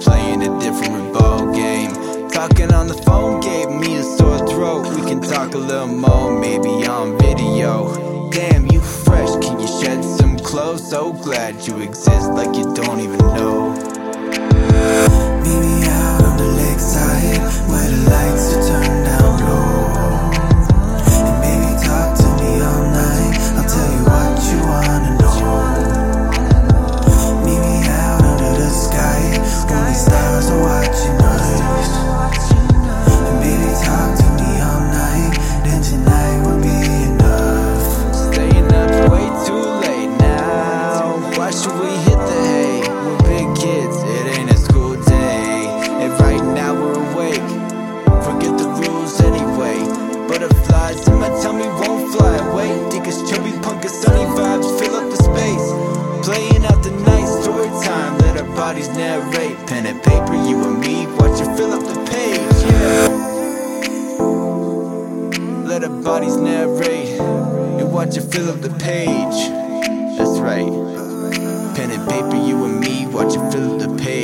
playing a different ball game. Talking on the phone gave me a sore throat. We can talk a little more, maybe on video. Damn, you fresh, can you shed some clothes? So glad you exist like you don't even know. Should we hit the hay? We're big kids, it ain't a school day. And right now we're awake. Forget the rules anyway. Butterflies in my tummy won't fly away. Think chubby punk and sunny vibes fill up the space. Playing out the night, story time. Let our bodies narrate. Pen and paper, you and me, watch it fill up the page. Yeah. Let our bodies narrate and watch it fill up the page. That's right. Pen and paper, you and me, watch it fill the page.